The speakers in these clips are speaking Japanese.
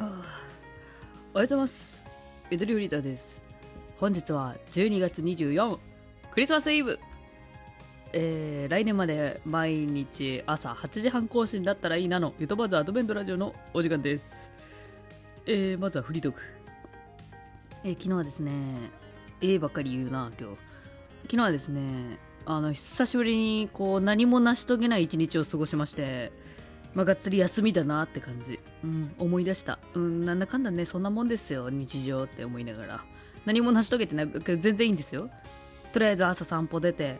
おはようございます。ゆとりフリーターです。本日は12月24、クリスマスイブ。えー、来年まで毎日朝8時半更新だったらいいなの、ゆとばずアドベントラジオのお時間です。えー、まずはフリートーク。えー、昨日はですね、ええばっかり言うな、今日。昨日はですね、あの、久しぶりにこう何も成し遂げない一日を過ごしまして、まあ、がっつり休みだなって感じ。うん、思い出した。うん、なんだかんだね、そんなもんですよ、日常って思いながら。何も成し遂げてない、全然いいんですよ。とりあえず朝散歩出て、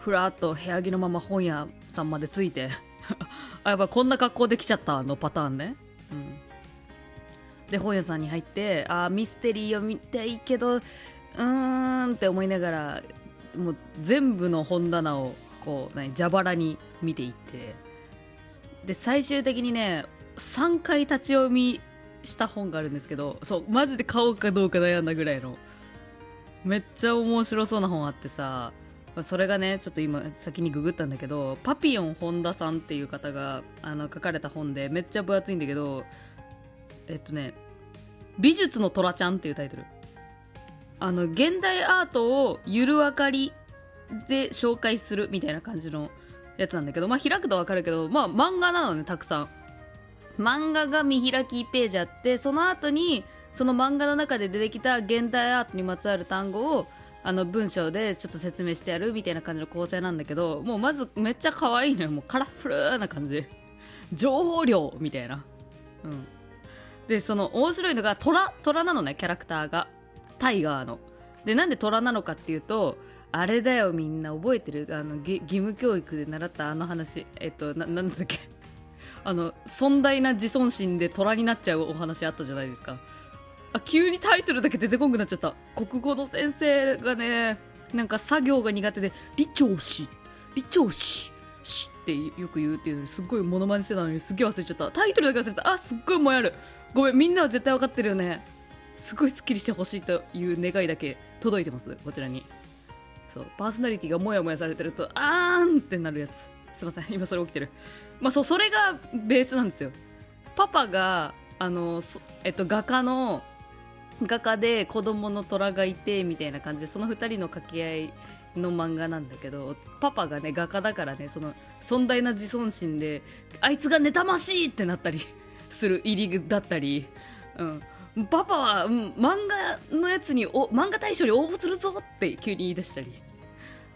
ふらっと部屋着のまま本屋さんまで着いて、あ、やっぱこんな格好できちゃったのパターンね。うん。で、本屋さんに入って、あ、ミステリーを見たいけど、うーんって思いながら、もう全部の本棚を、こう、何、蛇腹に見ていって、で最終的にね3回立ち読みした本があるんですけどそうマジで買おうかどうか悩んだぐらいのめっちゃ面白そうな本あってさそれがねちょっと今先にググったんだけどパピヨン本田さんっていう方があの書かれた本でめっちゃ分厚いんだけどえっとね「美術の虎ちゃん」っていうタイトル。あの現代アートをゆる分かりで紹介するみたいな感じのやつなんだけど、まあ開くとわかるけど、まあ漫画なのね、たくさん。漫画が見開きページあって、その後に、その漫画の中で出てきた現代アートにまつわる単語を、あの文章でちょっと説明してやるみたいな感じの構成なんだけど、もうまずめっちゃ可愛いのよ。もうカラフルな感じ。情報量みたいな。うん。で、その面白いのが、虎、虎なのね、キャラクターが。タイガーの。で、なんで虎なのかっていうと、あれだよみんな覚えてる？あの義務教育で習ったあの話。えっとなんだっけ？あの尊大な自尊心で虎になっちゃうお話あったじゃないですか。あ急にタイトルだけ出てこんくなっちゃった。国語の先生がねなんか作業が苦手で「李長氏。李長氏。し」ってよく言うっていうのにすっごいモノマネしてたのにすっげえ忘れちゃった。タイトルだけ忘れた。あすっごいもやる。ごめんみんなは絶対分かってるよね。すごいスッキリしてほしいという願いだけ届いてますこちらに。そうパーソナリティがモヤモヤされてるとあーんってなるやつ。すいません今それ起きてる。まあそうそれがベースなんですよ。パパがあのえっと画家の画家で子供の虎がいてみたいな感じでその2人の掛け合いの漫画なんだけどパパがね画家だからねその尊大な自尊心であいつが妬ましいってなったりする入りだったりうん。パパは、漫画のやつにお漫画大賞に応募するぞって急に言い出したり。っ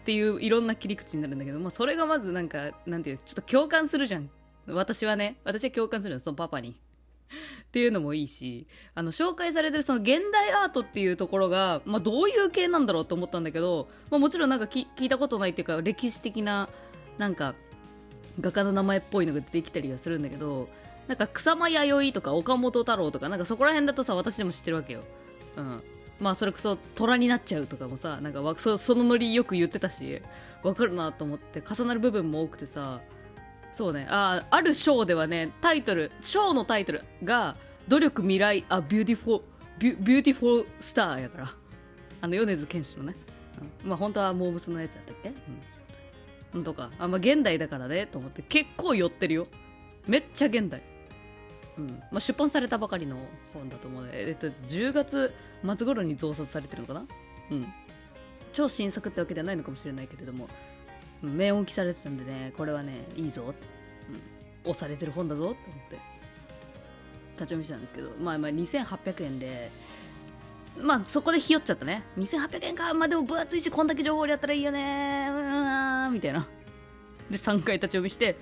ていういろんな切り口になるんだけど、まあ、それがまずなんかなんていうちょっと共感するじゃん。私はね私は共感するのそのパパに。っていうのもいいしあの紹介されてるその現代アートっていうところが、まあ、どういう系なんだろうと思ったんだけど、まあ、もちろんなんかき聞いたことないっていうか歴史的ななんか画家の名前っぽいのが出てきたりはするんだけどなんか草間彌生とか岡本太郎とかなんかそこら辺だとさ私でも知ってるわけよ。うん。まあそれこそ虎になっちゃうとかもさなんかそそのノリよく言ってたしわかるなと思って重なる部分も多くてさそうね。あある章ではねタイトル章のタイトルが「努力未来 a beautiful beautiful star」やから。あの米津玄師のね、うん、まあ本当はモームスのやつだったっけ？うん。とか。あまあ現代だからねと思って。結構寄ってるよ。めっちゃ現代。うん。まあ、出版されたばかりの本だと思うので、えっと、10月末頃に増刷されてるのかな？うん。超新作ってわけではないのかもしれないけれどもうん名音記されてたんでねこれはねいいぞ、うん、押されてる本だぞって思って立ち読みしたんですけどまあまあ2800円でまあそこでひよっちゃったね。2800円か。まあでも分厚いしこんだけ情報量やったらいいよねうんみたいな。で3回立ち読みして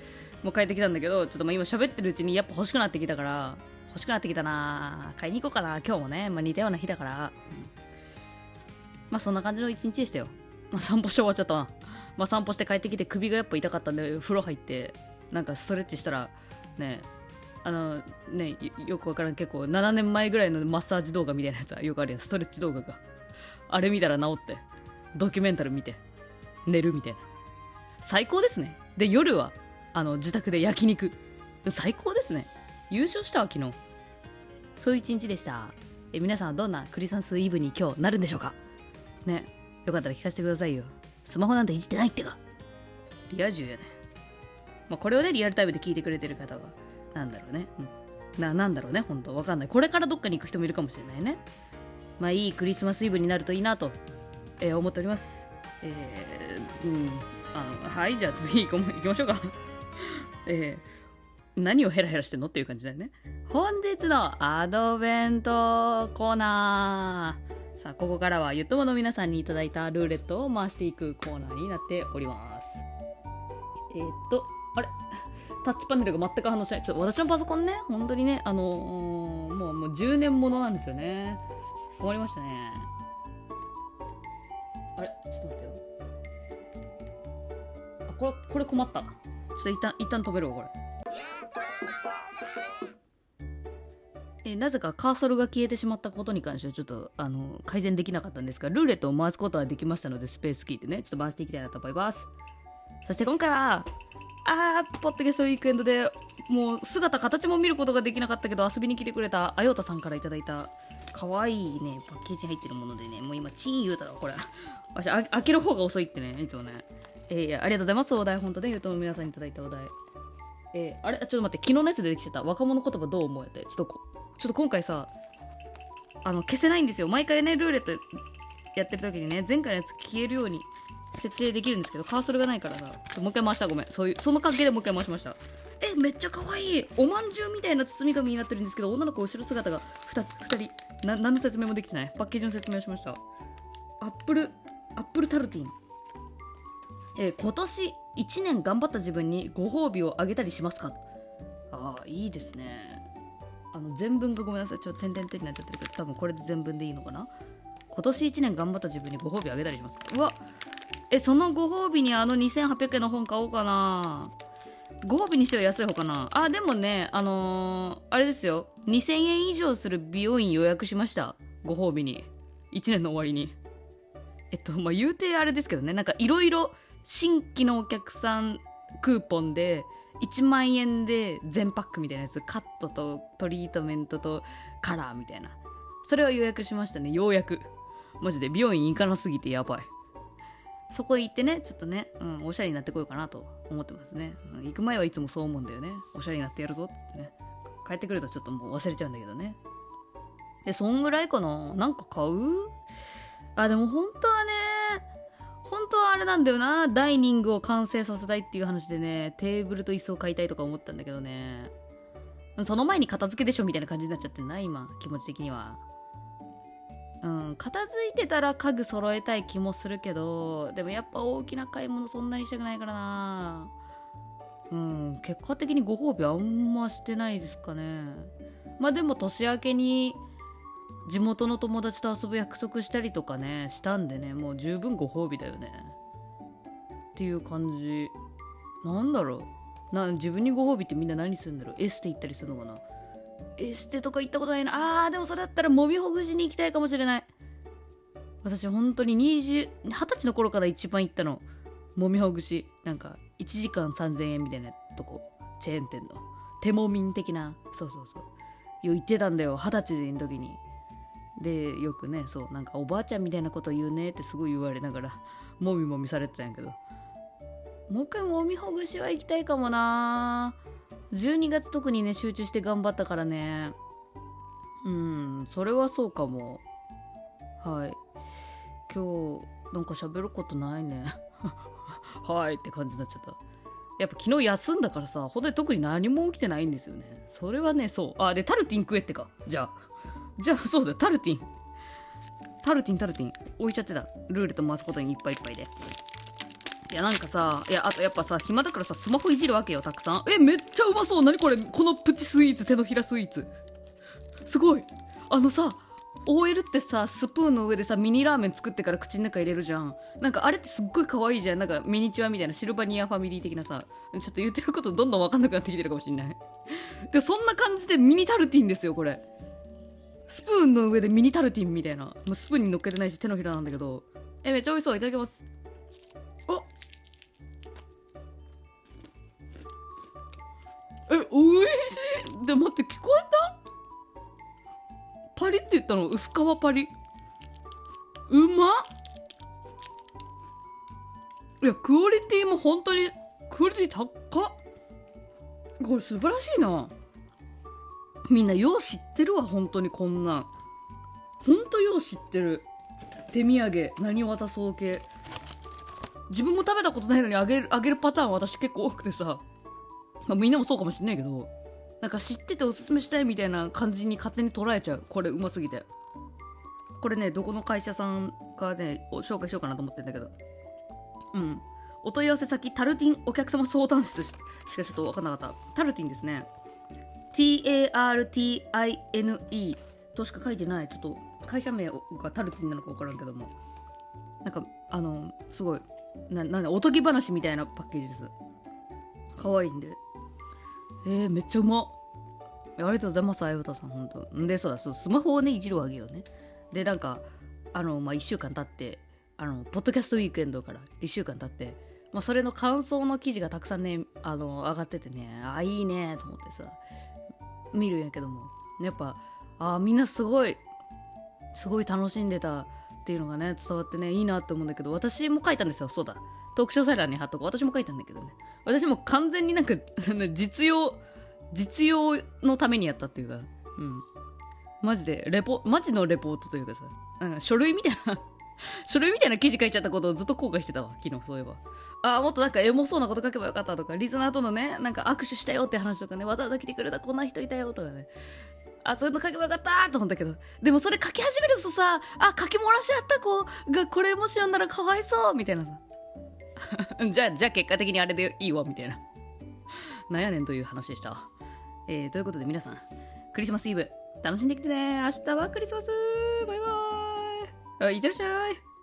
もう帰ってきたんだけどちょっとまあ今喋ってるうちにやっぱ欲しくなってきたから欲しくなってきたな買いに行こうかな今日もね、まあ、似たような日だから、まあそんな感じの一日でしたよ、まあ、散歩して終わっちゃったな、まあ、散歩して帰ってきて首がやっぱ痛かったんで風呂入ってなんかストレッチしたらねあのねよよくわからん結構7年前ぐらいのマッサージ動画みたいなやつはよくあるやんストレッチ動画が。あれ見たら治ってドキュメンタル見て寝るみたいな。最高ですね。で夜はあの自宅で焼肉。最高ですね。優勝したわ昨日。そういう一日でした。え皆さんはどんなクリスマスイブに今日なるんでしょうか。ね。よかったら聞かせてくださいよ。スマホなんていじってないってか。リア充やね。まあこれをねリアルタイムで聞いてくれてる方はなんだろうね、うん。ななんだろうね本当。わかんない。これからどっかに行く人もいるかもしれないね。まあいいクリスマスイブになるといいなと、えー思っております。えー、うん。あのはいじゃあ次行こ行きましょうか。えー、何をヘラヘラしてんの？っていう感じだよね。本日のアドベントコーナー。さあここからはゆっともの皆さんにいただいたルーレットを回していくコーナーになっております。えーっとあれ？タッチパネルが全く反応しないちょっと私のパソコンね本当にねあのーもうもう10年ものなんですよね。終わりましたね。あれ？ちょっと待ってよ。あこれこれ困った。ょっと一旦一旦止めるわこれ。えなぜかカーソルが消えてしまったことに関してはちょっとあの改善できなかったんですがルーレットを回すことはできましたのでスペースキーでねちょっと回していきたいなと思います。そして今回はあーポッドキャストウィークエンドでもう姿形も見ることができなかったけど遊びに来てくれたあよたさんからいただいた可愛いねパッケージ入ってるものでね。もう今チン言うたらこれ。私開ける方が遅いってねいつもね。えーいやありがとうございますお題。本当で言うと皆さんにいただいたお題。えーあれ？ちょっと待って。昨日のやつ出てきてた。若者言葉どう思うやってちょっとちょっと今回さあの消せないんですよ。毎回ねルーレットやってる時にね前回のやつ消えるように設定できるんですけどカーソルがないからさ。もう一回回した。ごめん。そういうその関係でもう一回回しました。えめっちゃ可愛い。おまんじゅうみたいな包み紙になってるんですけど女の子後ろ姿が 2, 2人。な何の説明もできてない。パッケージの説明をしました。アップルアップルタルティン。えー今年1年頑張った自分にご褒美をあげたりしますか？ああいいですね。あの全文がごめんなさい。ちょっと点々点になっちゃってるけど多分これで全文でいいのかな？今年1年頑張った自分にご褒美あげたりします。うわえそのご褒美にあの2800円の本買おうかなご褒美にしては安い方かな。あでもねあのーあれですよ。2000円以上する美容院予約しました。ご褒美に。1年の終わりに。えっとまあ言うてあれですけどね。なんかいろいろ新規のお客さんクーポンで1万円で全パックみたいなやつカットとトリートメントとカラーみたいな。それを予約しましたね。ようやく。マジで美容院行かなすぎてやばい。そこ行ってねちょっとね、うん、おしゃれになってこようかなと思ってますね、うん行く前はいつもそう思うんだよね。おしゃれになってやるぞっつってね。帰ってくるとちょっともう忘れちゃうんだけどね。でそんぐらいかな。なんか買う？あでも本当はね本当はあれなんだよな。ダイニングを完成させたいっていう話でねテーブルと椅子を買いたいとか思ったんだけどね。その前に片付けでしょみたいな感じになっちゃってんな今気持ち的には。うん片付いてたら家具揃えたい気もするけどでもやっぱ大きな買い物そんなにしたくないからな。うん結果的にご褒美あんましてないですかね。まあでも年明けに地元の友達と遊ぶ約束したりとかねしたんでねもう十分ご褒美だよね。っていう感じ。なんだろう。な自分にご褒美ってみんな何するんだろう。エステ行ったりするのかな。エステとか行ったことないなあーでもそれだったらもみほぐしに行きたいかもしれない。私本当に20 20歳の頃から一番行ったの。もみほぐし。なんか1時間3000円みたいなとこ。チェーン店の。手もみん的な。そうそうそう。よ行ってたんだよ。二十歳の時に。でよくねそうなんかおばあちゃんみたいなこと言うねってすごい言われながらもみもみされてたんやけど。もう一回もみほぐしは行きたいかもなあ12月特にね集中して頑張ったからね。うんそれはそうかも。はい。今日なんか喋ることないね。はいって感じになっちゃった。やっぱ昨日休んだからさ本当に特に何も起きてないんですよね。それはねそう。あでタルティン食えってか。じゃあ。じゃあそうだよ。タルティン。タルティンタルティン。置いちゃってた。ルーレット回すことにいっぱいいっぱいで。いやなんかさいやあとやっぱさ暇だからさスマホいじるわけよたくさん。えめっちゃうまそう。何これこのプチスイーツ手のひらスイーツ。すごい。あのさ OL ってさスプーンの上でさミニラーメン作ってから口の中入れるじゃん。なんかあれってすっごい可愛いじゃん。なんかミニチュアみたいなシルバニアファミリー的なさ。ちょっと言ってることどんどん分かんなくなってきてるかもしんない。でそんな感じでミニタルティンですよこれ。スプーンの上でミニタルティンみたいな。スプーンに乗っけてないし手のひらなんだけど。えめっちゃ美味しそう。いただきます。えおいしい。で待って聞こえた？パリって言ったの？薄皮パリ？うまいやクオリティも本当にクオリティ高っ。これ素晴らしいな。みんなよう知ってるわ本当にこんなん。ほんとよう知ってる。手土産何を渡そう系。自分も食べたことないのにあげるあげるパターン私結構多くてさ、まあ、みんなもそうかもしんないけどなんか知ってておすすめしたいみたいな感じに勝手に捉えちゃう。これうますぎて。これねどこの会社さんかね紹介しようかなと思ってんだけど。うん。お問い合わせ先タルティンお客様相談室。しかちょっと分かんなかった。タルティンですね。TARTINE としか書いてない。ちょっと会社名がタルティンなのか分からんけども。なんかあのすごい。ななんおとぎ話みたいなパッケージです。可愛いんで。えー、めっちゃうまありがとうございますあゆたさん本当。でそうだそうスマホをねいじるわけよね。でなんかあのまあ1週間経ってあのポッドキャストウィークエンドから1週間経ってまあ、それの感想の記事がたくさんねあの上がっててねあいいねと思ってさ見るんやけども。やっぱあみんなすごいすごい楽しんでたっていうのがね伝わってねいいなって思うんだけど私も書いたんですよそうだ。トークショーサイラに貼っとこう。私も書いたんだけどね。私も完全になんか 実用実用のためにやったっていうか。うん。マジでレポマジのレポートというかさ。なんか書類みたいな。書類みたいな記事書いちゃったことをずっと後悔してたわ。昨日そういえば。ああもっとなんかエモそうなこと書けばよかったとか。リスナーとのねなんか握手したよって話とかね。わざわざ来てくれたこんな人いたよとかね。あそういうの書けばよかったと思ったけど。でもそれ書き始めるとさあ書き漏らしあった子がこれもし読んだらかわいそうみたいなさ。じゃあじゃあ結果的にあれでいいわみたいな。なんやねんという話でしたえー、ということで皆さんクリスマスイブ楽しんできてね。明日はクリスマス。バイバーイいってらっしゃい。